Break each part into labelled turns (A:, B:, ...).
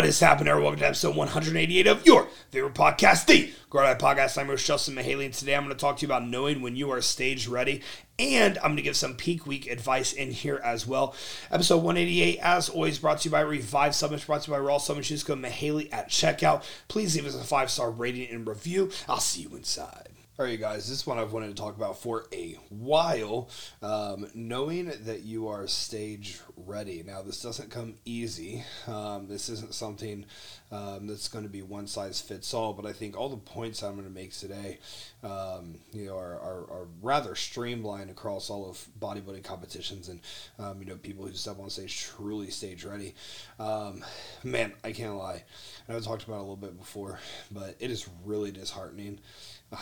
A: What is happening, everyone? Welcome to episode 188 of your favorite podcast, the Grow Podcast. I'm your host, Justin Mihaly, and today I'm going to talk to you about knowing when you are stage ready, and I'm going to give some peak week advice in here as well. Episode 188, as always, brought to you by Revive Summits, brought to you by Raw Summit Shoes. Go Mihaly at checkout. Please leave us a five star rating and review. I'll see you inside. All right, you guys, this is one I've wanted to talk about for a while. Um, knowing that you are stage ready. Now, this doesn't come easy. Um, this isn't something um, that's going to be one size fits all, but I think all the points I'm going to make today, um, you know, are, are, are, rather streamlined across all of bodybuilding competitions and, um, you know, people who step on stage truly stage ready. Um, man, I can't lie. I I talked about it a little bit before, but it is really disheartening.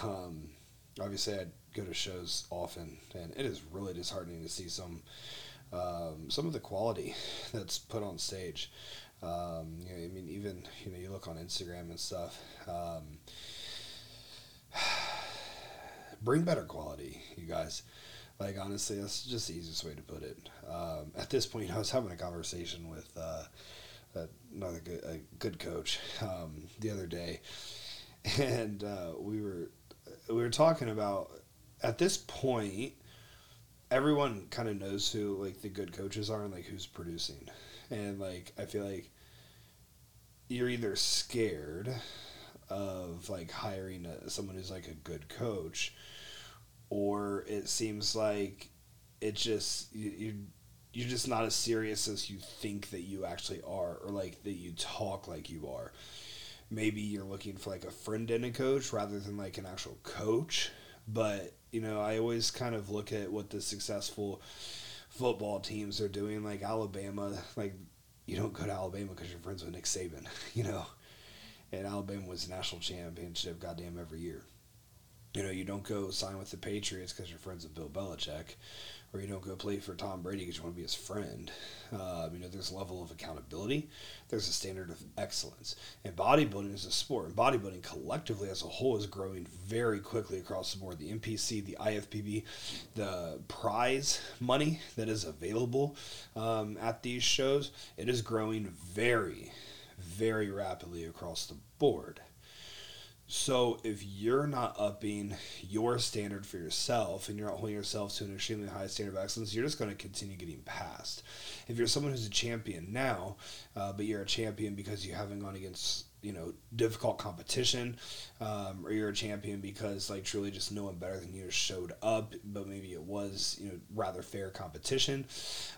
A: Um, obviously, I go to shows often, and it is really disheartening to see some um, some of the quality that's put on stage. Um, you know, I mean, even you know, you look on Instagram and stuff. Um, bring better quality, you guys. Like honestly, that's just the easiest way to put it. Um, at this point, I was having a conversation with uh, another good, a good coach um, the other day, and uh, we were we were talking about at this point everyone kind of knows who like the good coaches are and like who's producing and like i feel like you're either scared of like hiring a, someone who's like a good coach or it seems like it just you, you you're just not as serious as you think that you actually are or like that you talk like you are maybe you're looking for like a friend and a coach rather than like an actual coach. But, you know, I always kind of look at what the successful football teams are doing, like Alabama. Like, you don't go to Alabama because you're friends with Nick Saban, you know. And Alabama was national championship goddamn every year. You know, you don't go sign with the Patriots because you're friends with Bill Belichick or you don't go play for Tom Brady because you want to be his friend. Um, you know, there's a level of accountability. There's a standard of excellence. And bodybuilding is a sport. And bodybuilding collectively as a whole is growing very quickly across the board. The NPC, the IFBB, the prize money that is available um, at these shows, it is growing very, very rapidly across the board. So if you're not upping your standard for yourself and you're not holding yourself to an extremely high standard of excellence, you're just going to continue getting passed. If you're someone who's a champion now, uh, but you're a champion because you haven't gone against you know difficult competition, um, or you're a champion because like truly just no one better than you showed up, but maybe it was you know rather fair competition.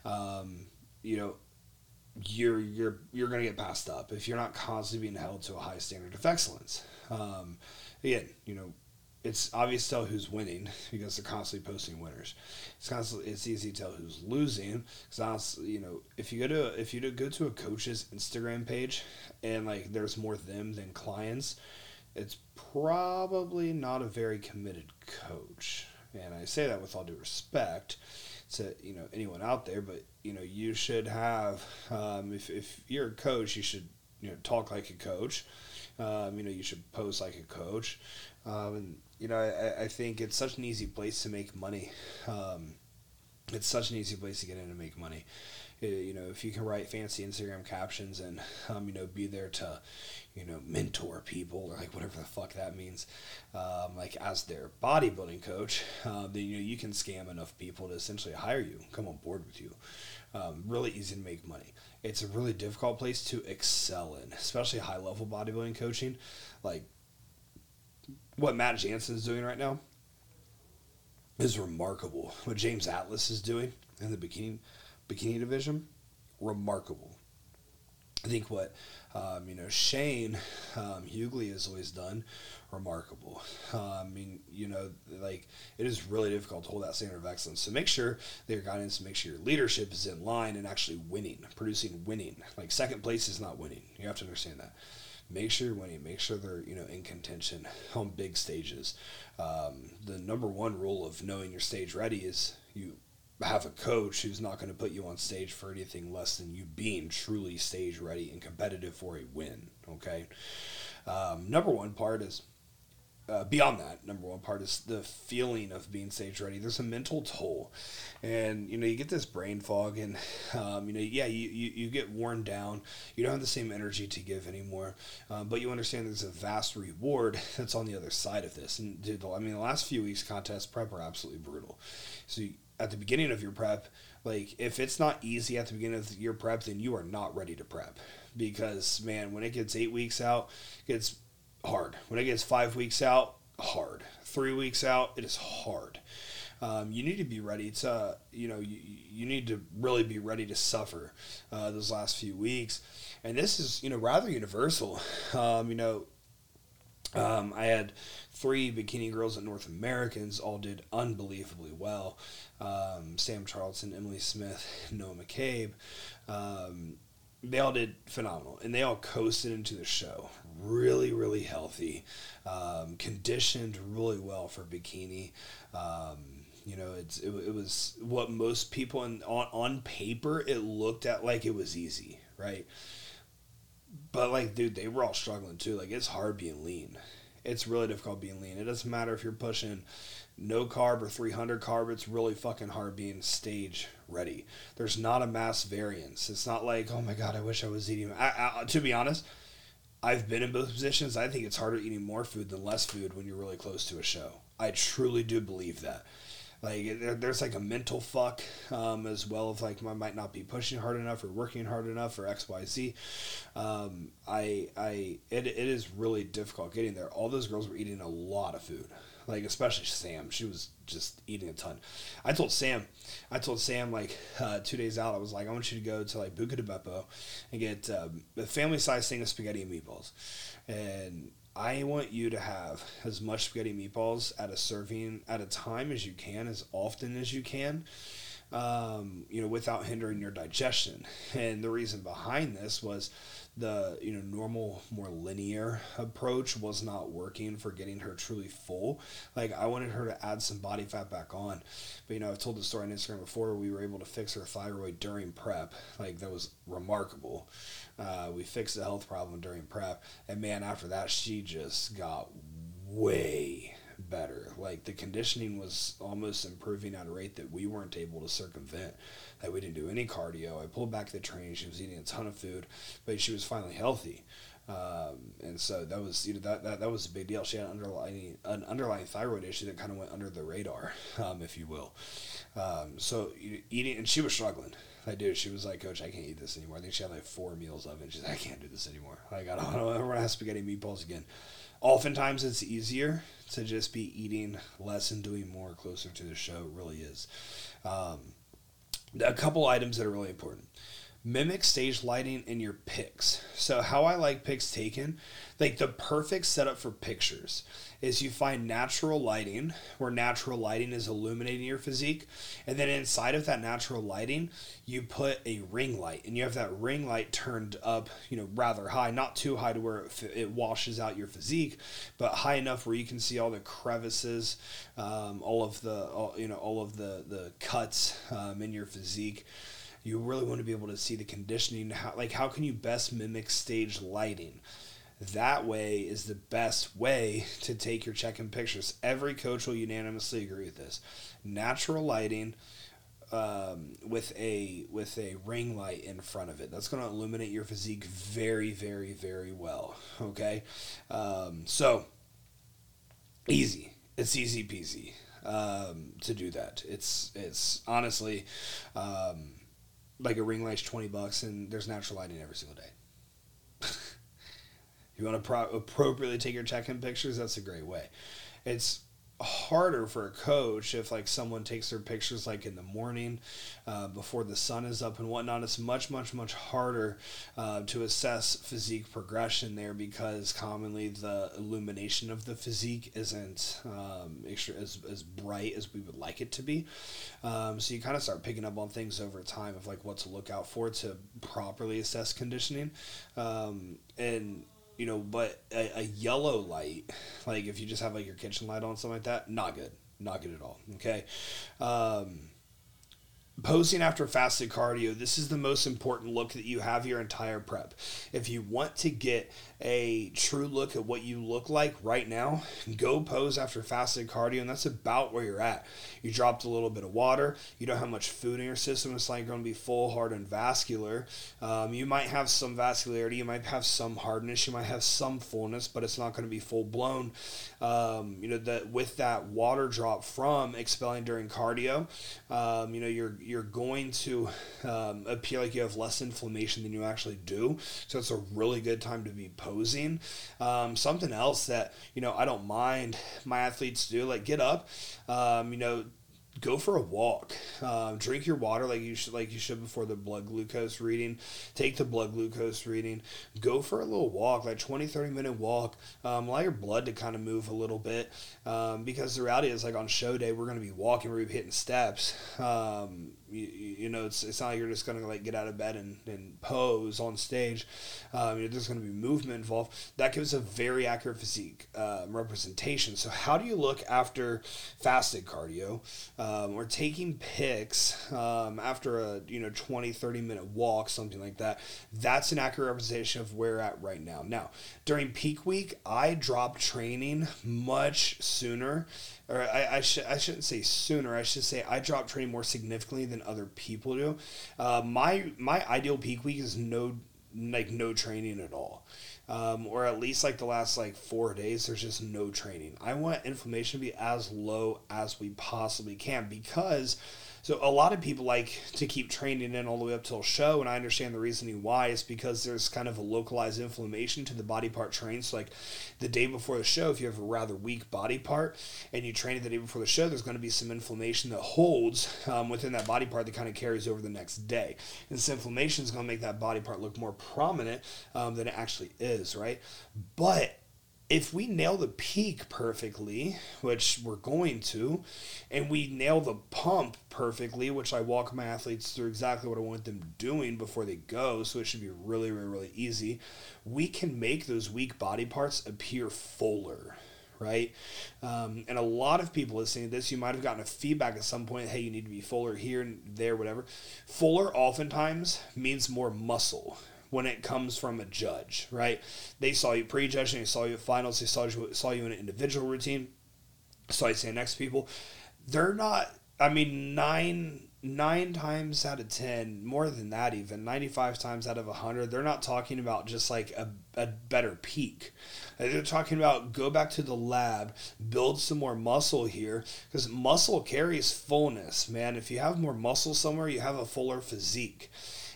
A: Um, you know you're you're you're going to get passed up if you're not constantly being held to a high standard of excellence. Um, again, you know, it's obvious to tell who's winning because they're constantly posting winners. It's constantly it's easy to tell who's losing because honestly, you know, if you go to if you go to a coach's Instagram page and like there's more them than clients, it's probably not a very committed coach. And I say that with all due respect to you know anyone out there, but you know you should have um, if if you're a coach, you should you know talk like a coach. Um, you know you should post like a coach, um, and you know I, I think it's such an easy place to make money. Um, it's such an easy place to get in and make money. Uh, you know, if you can write fancy Instagram captions and um, you know be there to, you know, mentor people or like whatever the fuck that means, um, like as their bodybuilding coach, uh, then you know you can scam enough people to essentially hire you, come on board with you. Um, really easy to make money. It's a really difficult place to excel in, especially high level bodybuilding coaching, like what Matt Jansen is doing right now is remarkable. What James Atlas is doing in the bikini bikini division, remarkable. I think what um, you know Shane um, Hughley has always done, remarkable. Uh, I mean, you know, like it is really difficult to hold that standard of excellence. So make sure that your guidance, make sure your leadership is in line and actually winning, producing winning. Like second place is not winning. You have to understand that. Make sure you're winning. Make sure they're you know in contention on big stages. Um, the number one rule of knowing your stage ready is you have a coach who's not going to put you on stage for anything less than you being truly stage ready and competitive for a win. Okay. Um, number one part is uh, beyond that, number one part is the feeling of being stage ready. There's a mental toll, and you know you get this brain fog, and um, you know yeah you, you, you get worn down. You don't have the same energy to give anymore, um, but you understand there's a vast reward that's on the other side of this. And dude, I mean the last few weeks contest prep are absolutely brutal. So you, at the beginning of your prep, like if it's not easy at the beginning of your prep, then you are not ready to prep because man, when it gets eight weeks out, it gets hard. When it gets five weeks out, hard. Three weeks out, it is hard. Um, you need to be ready to, you know, you, you need to really be ready to suffer uh, those last few weeks. And this is, you know, rather universal. Um, you know, um, I had three bikini girls and North Americans, all did unbelievably well. Um, Sam Charlton, Emily Smith, Noah McCabe. Um, they all did phenomenal. And they all coasted into the show. Really really healthy um, conditioned really well for bikini. Um, you know it's it, it, was what most people in, on, on paper it looked at like it was easy right? But like dude they were all struggling too. Like it's hard being lean it's really difficult being lean it doesn't matter if you're pushing no carb or 300 carb, it's really fucking hard being stage ready. There's not a mass variance. It's not like, oh my god, I wish I was eating. I, I, to be honest, I've been in both positions. I think it's harder eating more food than less food when you're really close to a show. I truly do believe that. Like there, there's like a mental fuck um, as well of like I might not be pushing hard enough or working hard enough or X Y Z. Um, I I it, it is really difficult getting there. All those girls were eating a lot of food like especially Sam. She was just eating a ton. I told Sam, I told Sam like uh, two days out, I was like, I want you to go to like Buca Beppo and get um, a family size thing of spaghetti and meatballs, and I want you to have as much spaghetti meatballs at a serving at a time as you can, as often as you can. Um, you know, without hindering your digestion. And the reason behind this was the you know normal more linear approach was not working for getting her truly full. Like i wanted her to add some body fat back on. But you know i've told the story on instagram before. We were able to fix her thyroid during prep. Like that was remarkable. Uh, we fixed the health problem during prep. And man after that she just got way better. Like the conditioning was almost improving at a rate that we weren't able to circumvent. That we didn't do any cardio. I pulled back the training. She was eating a ton of food, but she was finally healthy. Um, and so that was you know that, that that was a big deal. She had an underlying an underlying thyroid issue that kind of went under the radar, um, if you will. Um, so eating and she was struggling. I do. She was like, Coach, I can't eat this anymore. I think she had like four meals of it. She's like, I can't do this anymore. Like I don't, I don't want to have spaghetti meatballs again. Oftentimes, it's easier to just be eating less and doing more closer to the show. It really is. Um, a couple items that are really important mimic stage lighting in your pics. So how I like pics taken, like the perfect setup for pictures is you find natural lighting where natural lighting is illuminating your physique and then inside of that natural lighting you put a ring light and you have that ring light turned up you know rather high not too high to where it, it washes out your physique but high enough where you can see all the crevices um, all of the all, you know all of the the cuts um, in your physique you really want to be able to see the conditioning how like how can you best mimic stage lighting? That way is the best way to take your check-in pictures. Every coach will unanimously agree with this. Natural lighting um, with a with a ring light in front of it. That's going to illuminate your physique very very very well okay? Um, so easy. It's easy peasy um, to do that. It's it's honestly um, like a ring light's 20 bucks and there's natural lighting every single day. you want to pro- appropriately take your check-in pictures, that's a great way. It's harder for a coach if like someone takes their pictures like in the morning uh, before the sun is up and whatnot. It's much much much harder uh, to assess physique progression there because commonly the illumination of the physique isn't um, as, as bright as we would like it to be. Um, so you kind of start picking up on things over time of like what to look out for to properly assess conditioning. Um, and you know, but a, a, yellow light, like if you just have like your kitchen light on, something like that, not good, not good at all. Okay. Um, posing after fasted cardio, this is the most important look that you have your entire prep. If you want to get a true look at what you look like right now, go pose after fasted cardio, and that's about where you're at. You dropped a little bit of water, you don't have much food in your system, it's like going to be full, hard, and vascular. Um, you might have some vascularity, you might have some hardness, you might have some fullness, but it's not going to be full blown. Um, you know, that with that water drop from expelling during cardio, um, you know, you're you're going to um, appear like you have less inflammation than you actually do. So it's a really good time to be posing. Um, something else that you know I don't mind my athletes do like get up, um, you know go for a walk. Um, drink your water like you should, like you should before the blood glucose reading. Take the blood glucose reading. Go for a little walk, like 20, 30 minute walk. Um, allow your blood to kind of move a little bit. Um, because the reality is, like on show day, we're going to be walking, we're going to be hitting steps. Um, you, you know, it's, it's not like you're just going to like get out of bed and, and pose on stage. Um, there's going to be movement involved. That gives a very accurate physique um, representation. So, how do you look after fasted cardio? Um, or taking pics um, after a you know 20, 30 minute walk, something like that. That's an accurate representation of where we're at right now. Now, during peak week, I drop training much sooner or I, I, sh- I shouldn't say sooner. I should say I drop training more significantly than other people do. Uh, my my ideal peak week is no like no training at all, um, or at least like the last like four days. There's just no training. I want inflammation to be as low as we possibly can because so a lot of people like to keep training in all the way up till show, and I understand the reasoning why. Is because there's kind of a localized inflammation to the body part trained. So like the day before the show, if you have a rather weak body part and you train it the day before the show, there's going to be some inflammation that holds um, within that body part that kind of carries over the next day. And this inflammation is going to make that body part look more prominent um, than it actually is, right? But if we nail the peak perfectly, which we're going to, and we nail the pump perfectly, which I walk my athletes through exactly what I want them doing before they go, so it should be really, really, really easy, we can make those weak body parts appear fuller. Right, um, and a lot of people listening to this, you might have gotten a feedback at some point. Hey, you need to be fuller here and there, whatever. Fuller oftentimes means more muscle when it comes from a judge, right? They saw you pre-judging, they saw you at finals, they saw you saw you in an individual routine, saw you say next to people. They're not. I mean, nine nine times out of ten, more than that even, ninety five times out of hundred, they're not talking about just like a, a better peak. They're talking about go back to the lab, build some more muscle here, because muscle carries fullness, man. If you have more muscle somewhere, you have a fuller physique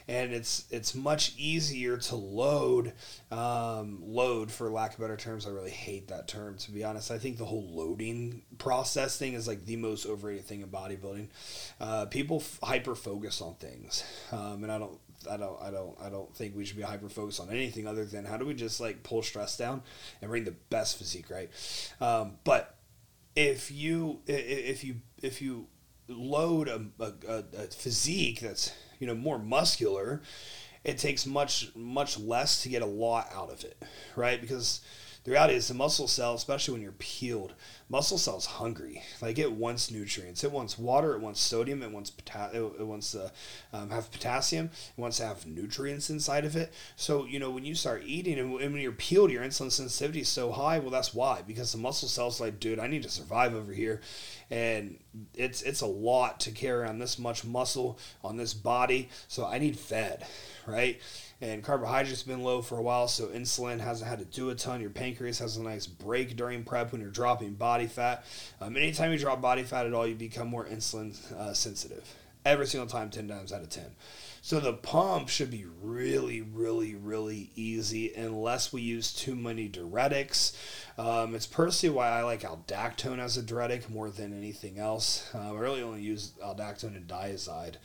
A: and it's it's much easier to load um, load for lack of better terms. I really hate that term to be honest. I think the whole loading process thing is like the most overrated thing in bodybuilding. Uh, people f- hyper focus on things, um, and I don't I don't I don't I don't think we should be hyper focused on anything other than how do we just like pull stress down and bring the best physique right. Um, but if you if you if you load a, a, a physique that's you know more muscular, it takes much much less to get a lot out of it, right? Because the reality is the muscle cell, especially when you're peeled, muscle cell's hungry. Like it wants nutrients. It wants water. It wants sodium. It wants pota- It wants to um, have potassium. It wants to have nutrients inside of it. So you know when you start eating and when you're peeled, your insulin sensitivity is so high. Well, that's why because the muscle cell's like, dude, I need to survive over here, and it's it's a lot to carry on this much muscle on this body. So I need fed, right? And carbohydrates been low for a while, so insulin hasn't had to do a ton. Your pancreas has a nice break during prep when you're dropping body fat. Um, anytime you drop body fat at all, you become more insulin uh, sensitive. Every single time, 10 times out of 10. So the pump should be really, really, really easy unless we use too many diuretics. Um, it's personally why I like aldactone as a diuretic more than anything else. Uh, I really only use aldactone and Dyazide.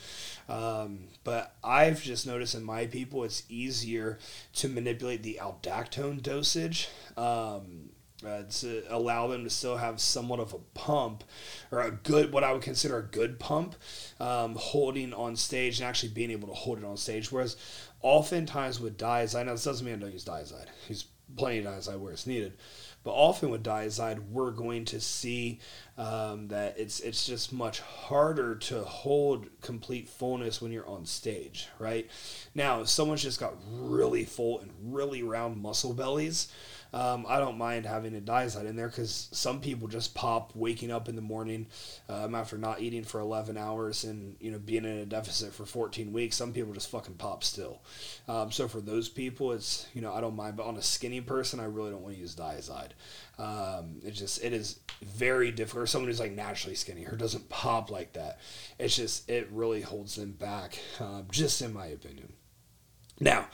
A: Um, but I've just noticed in my people it's easier to manipulate the aldactone dosage. Um, uh, to allow them to still have somewhat of a pump or a good, what I would consider a good pump, um, holding on stage and actually being able to hold it on stage. Whereas oftentimes with Dyazide, now this doesn't mean I don't use Dyazide. Use plenty of diazide where it's needed. But often with Dyazide, we're going to see um, that it's it's just much harder to hold complete fullness when you're on stage, right? Now, if someone's just got really full and really round muscle bellies, um, I don't mind having a Dyazide in there because some people just pop waking up in the morning um, after not eating for 11 hours and you know being in a deficit for 14 weeks. Some people just fucking pop still. Um, so for those people, it's you know I don't mind, but on a skinny person, I really don't want to use Dyazide. Um, it just it is very difficult. Or someone who's like naturally skinny or doesn't pop like that. It's just it really holds them back. Um, just in my opinion. Now,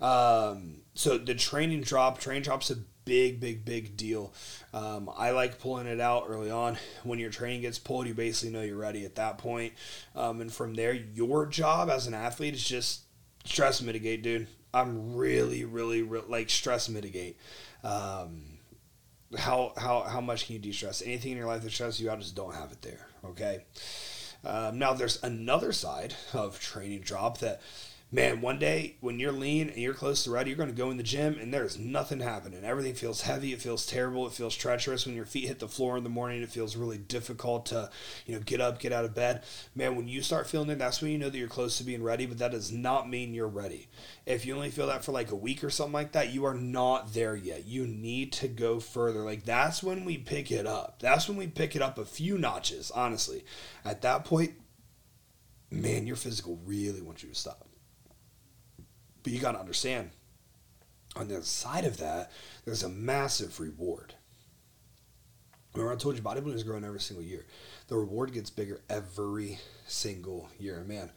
A: um, so the training drop, train drop's a big, big, big deal. Um, I like pulling it out early on. When your training gets pulled, you basically know you're ready at that point. Um, and from there, your job as an athlete is just stress mitigate, dude. I'm really, really, really like stress mitigate. Um, how how how much can you de-stress? Anything in your life that stresses you out, just don't have it there. Okay. Um, now there's another side of training drop that man, one day when you're lean and you're close to ready, you're going to go in the gym and there's nothing happening. Everything feels heavy. It feels terrible. It feels treacherous. When your feet hit the floor in the morning, it feels really difficult to, you know, get up, get out of bed. Man, when you start feeling it, that's when you know that you're close to being ready, but that does not mean you're ready. If you only feel that for like a week or something like that, you are not there yet. You need to go further. Like that's when we pick it up. That's when we pick it up a few notches, honestly. At that point, man, your physical really wants you to stop. But you got to understand, on the side of that, there's a massive reward. Remember, I told you bodybuilding is growing every single year. The reward gets bigger every single year. Man,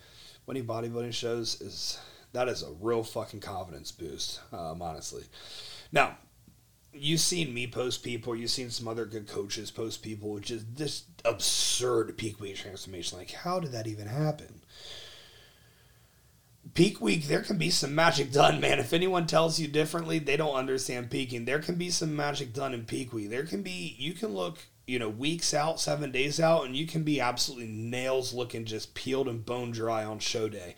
A: winning bodybuilding shows is that is a real fucking confidence boost, um, honestly. Now, you've seen me post people, you've seen some other good coaches post people, which is this absurd peak weight transformation. Like, how did that even happen? Peak week there can be some magic done man. If anyone tells you differently they don't understand peaking. There can be some magic done in peak week. There can be you can look you know weeks out seven days out and you can be absolutely nails looking just peeled and bone dry on show day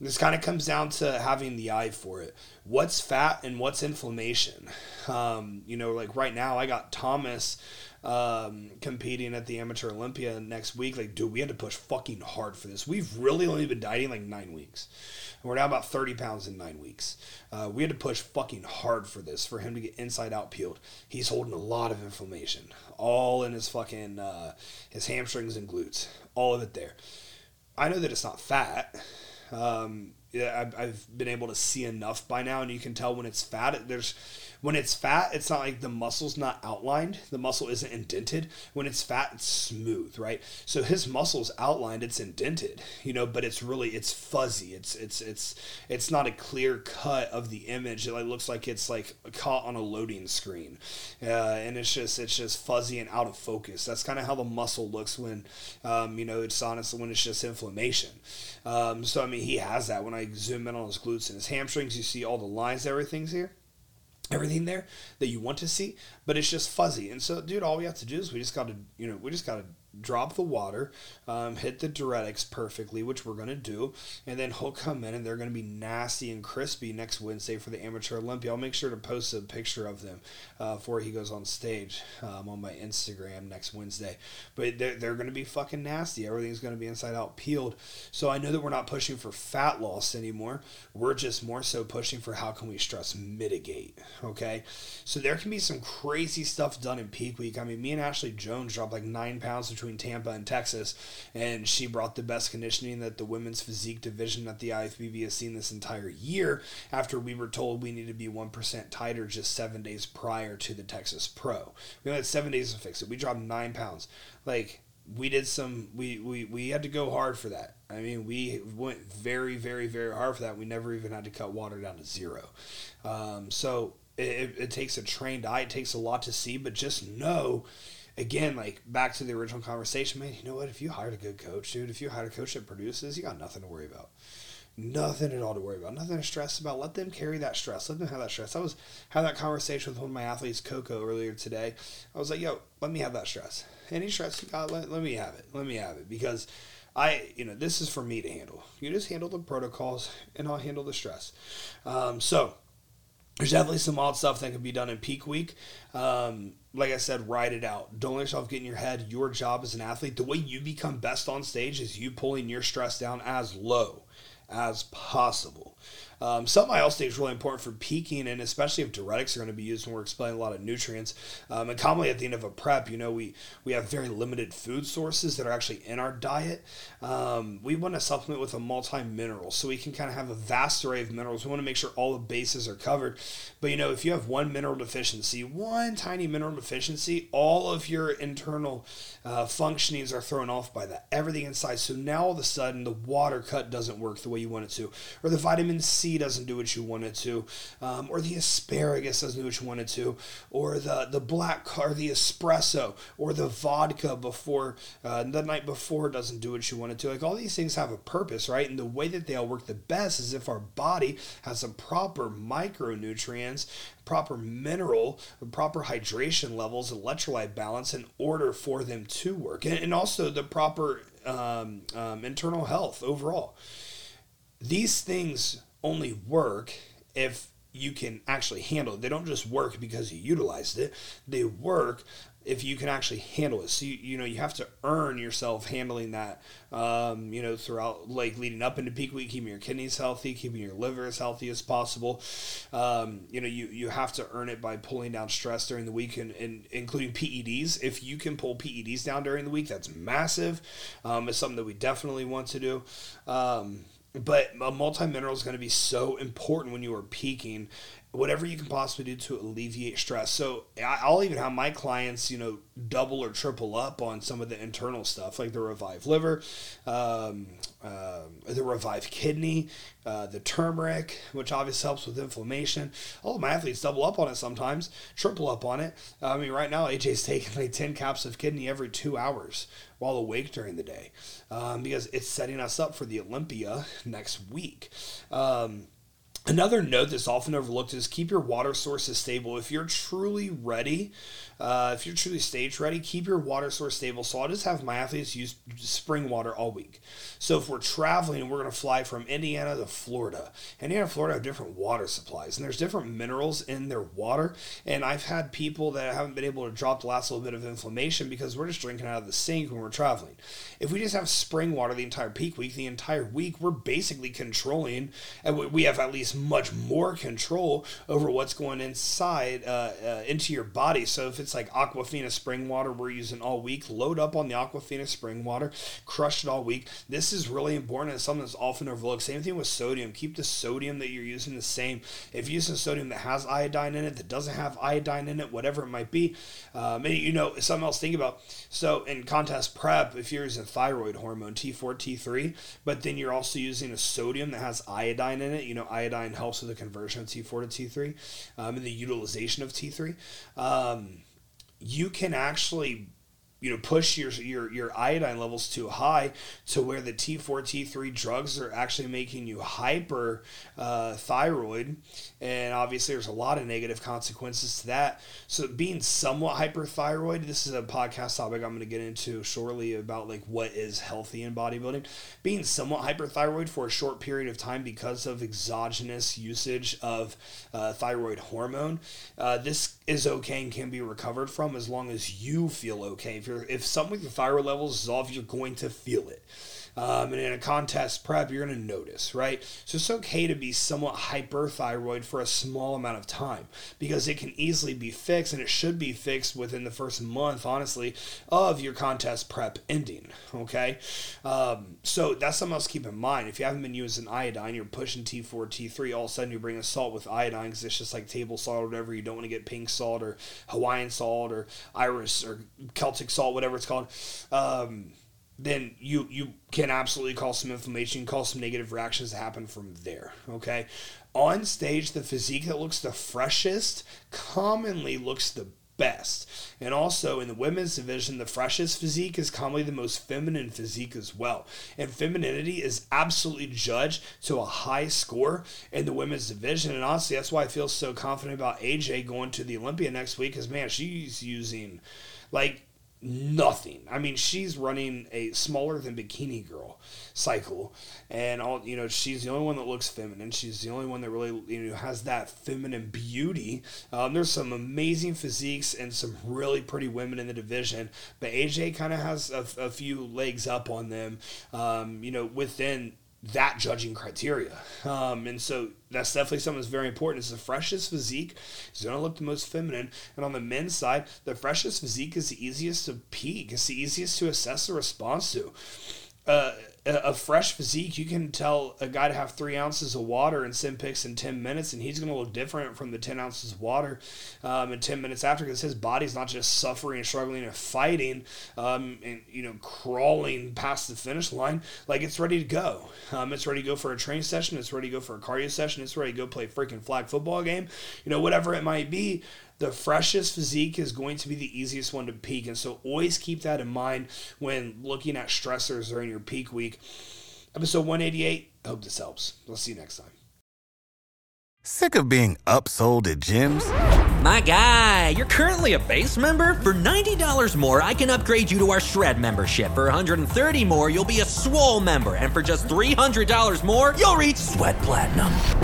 A: this kind of comes down to having the eye for it what's fat and what's inflammation um, you know like right now i got thomas um, competing at the Amateur Olympia next week. Like, dude, we had to push fucking hard for this. We've really only been dieting like nine weeks. And we're now about 30 pounds in nine weeks. Uh, we had to push fucking hard for this, for him to get inside out peeled. He's holding a lot of inflammation, all in his fucking, uh, his hamstrings and glutes, all of it there. I know that it's not fat. Um, yeah, I've been able to see enough by now, and you can tell when it's fat. There's when it's fat, it's not like the muscle's not outlined. The muscle isn't indented. When it's fat, it's smooth, right? So his muscle's outlined, it's indented, you know, but it's really it's fuzzy. It's it's it's it's not a clear cut of the image. It like looks like it's like caught on a loading screen, uh, and it's just it's just fuzzy and out of focus. That's kind of how the muscle looks when, um, you know, it's honestly when it's just inflammation. Um, so I mean, he has that. When I zoom in on his glutes and his hamstrings, you see all the lines, everything's here everything there that you want to see, but it's just fuzzy. And so, dude, all we have to do is we just got to, you know, we just got to drop the water, um, hit the diuretics perfectly, which we're going to do, and then he'll come in and they're going to be nasty and crispy next Wednesday for the Amateur Olympia. I'll make sure to post a picture of them uh, before he goes on stage um, on my Instagram next Wednesday. But they're, they're going to be fucking nasty. Everything's going to be inside out peeled. So I know that we're not pushing for fat loss anymore. We're just more so pushing for how can we stress mitigate. Okay. So there can be some crazy stuff done in peak week. I mean, me and Ashley Jones dropped like nine pounds between between Tampa and Texas, and she brought the best conditioning that the women's physique division at the IFBB has seen this entire year. After we were told we need to be one percent tighter just seven days prior to the Texas Pro, we had seven days to fix it. We dropped nine pounds. Like we did some we, we we had to go hard for that i mean we went very very very hard for that we never even had to cut water down to zero um, so it, it takes a trained eye it takes a lot to see but just know again, like back to the original conversation, man, you know what? If you hired a good coach, dude, if you hired a coach that produces, you got nothing to worry about. Nothing at all to worry about. Nothing to stress about. Let them carry that stress. Let them have that stress. I was had that conversation with one of my athletes, Coco, earlier today. I was like, yo, let me have that stress. Any stress you got, let, let me have it. Let me have it. Because I, you know, this is for me to handle. You just handle the protocols and I'll handle the stress. Um, so there's definitely some odd stuff that can be done in peak week. Um, like I said, ride it out. Don't let yourself get in your head. Your job as an athlete, the way you become best on stage is you pulling your stress down as low as possible. Um, something I also think is really important for peaking, and especially if diuretics are going to be used when we're explaining a lot of nutrients. Um, and commonly at the end of a prep, you know, we, we have very limited food sources that are actually in our diet. Um, we want to supplement with a multi mineral so we can kind of have a vast array of minerals. We want to make sure all the bases are covered. But, you know, if you have one mineral deficiency, one tiny mineral deficiency, all of your internal uh, functionings are thrown off by that. Everything inside. So now all of a sudden the water cut doesn't work the way you want it to, or the vitamin C doesn't do what you want it to, um, or the asparagus doesn't do what you want it to, or the the black or the espresso or the vodka before uh, the night before doesn't do what you want it to. Like all these things have a purpose, right? And the way that they all work the best is if our body has some proper micronutrients proper mineral, proper hydration levels, electrolyte balance in order for them to work, and, and also the proper um, um, internal health overall. These things only work if you can actually handle it. They don't just work because you utilized it. They work if you can actually handle it. So you, you know you have to earn yourself handling that. Um, you know throughout like leading up into peak week, keeping your kidneys healthy, keeping your liver as healthy as possible. Um, you know you you have to earn it by pulling down stress during the week and, and including PEDs. If you can pull PEDs down during the week, that's massive. Um, it's something that we definitely want to do. Um, but a multi mineral is going to be so important when you are peaking whatever you can possibly do to alleviate stress. So I'll even have my clients, you know, double or triple up on some of the internal stuff, like the Revive liver, um, uh, the Revive kidney, uh, the turmeric, which obviously helps with inflammation. All of my athletes double up on it sometimes, triple up on it. I mean, right now AJ's taking like ten caps of kidney every two hours while awake during the day, um, because it's setting us up for the Olympia next week. Um, Another note that's often overlooked is keep your water sources stable. If you're truly ready, uh, if you're truly stage ready, keep your water source stable. So I'll just have my athletes use spring water all week. So if we're traveling we're going to fly from Indiana to Florida, Indiana and Florida have different water supplies, and there's different minerals in their water. And I've had people that haven't been able to drop the last little bit of inflammation because we're just drinking out of the sink when we're traveling. If we just have spring water the entire peak week, the entire week, we're basically controlling, and we have at least much more control over what's going inside uh, uh, into your body. So if it's like Aquafina spring water we're using all week, load up on the Aquafina spring water, crush it all week. This is really important. It's something that's often overlooked. Same thing with sodium. Keep the sodium that you're using the same. If you use using sodium that has iodine in it, that doesn't have iodine in it, whatever it might be, um, and you know something else to think about. So in contest prep, if you're using thyroid hormone T4, T3, but then you're also using a sodium that has iodine in it, you know iodine helps with the conversion of T4 to T3 um, and the utilization of T3. Um, you can actually you know push your your your iodine levels too high to where the T4 T3 drugs are actually making you hyper uh, thyroid. And obviously there's a lot of negative consequences to that. So being somewhat hyperthyroid this is a podcast topic I'm going to get into shortly about like what is healthy in bodybuilding. Being somewhat hyperthyroid for a short period of time because of exogenous usage of uh, thyroid hormone uh, this is okay and can be recovered from as long as you feel okay. If you're if something with your thyroid levels is off, you're going to feel it. Um, and in a contest prep, you're going to notice, right? So it's okay to be somewhat hyperthyroid for a small amount of time because it can easily be fixed and it should be fixed within the first month, honestly, of your contest prep ending, okay? Um, so that's something else to keep in mind. If you haven't been using iodine, you're pushing T4, T3, all of a sudden you're bringing salt with iodine because it's just like table salt or whatever. You don't want to get pink salt or Hawaiian salt or Irish or Celtic salt, whatever it's called. Um, then you you can absolutely cause some inflammation, cause some negative reactions to happen from there. Okay, on stage, the physique that looks the freshest commonly looks the best. And also in the women's division, the freshest physique is commonly the most feminine physique as well. And femininity is absolutely judged to a high score in the women's division. And honestly, that's why I feel so confident about AJ going to the Olympia next week because, man, she's using like nothing. I mean, she's running a smaller than bikini girl cycle, and all you know, she's the only one that looks feminine. She's the only one that really you know has that feminine beauty. Um, there's some amazing physiques and some really pretty women in the division, but AJ kind of has a, a, few legs up on them. Um, you know, within that judging criteria. Um, and so that's definitely something that's very important. It's the freshest physique is going to look the most feminine. And on the men's side, the freshest physique is the easiest to peak. It's the easiest to assess the response to. Uh, a fresh physique, you can tell a guy to have three ounces of water and sim picks in 10 minutes, and he's going to look different from the 10 ounces of water um, in 10 minutes after because his body's not just suffering and struggling and fighting um, and, you know, crawling past the finish line. Like, it's ready to go. Um, it's ready to go for a training session. It's ready to go for a cardio session. It's ready to go play freaking flag football game. You know, whatever it might be the freshest physique is going to be the easiest one to peak. And so always keep that in mind when looking at stressors during your peak week. Episode 188. I hope this helps. We'll see you next time.
B: Sick of being upsold at gyms?
C: My guy, you're currently a base member. For $90 more, I can upgrade you to our Shred membership. For $130 more, you'll be a Swole member. And for just $300 more, you'll reach Sweat Platinum.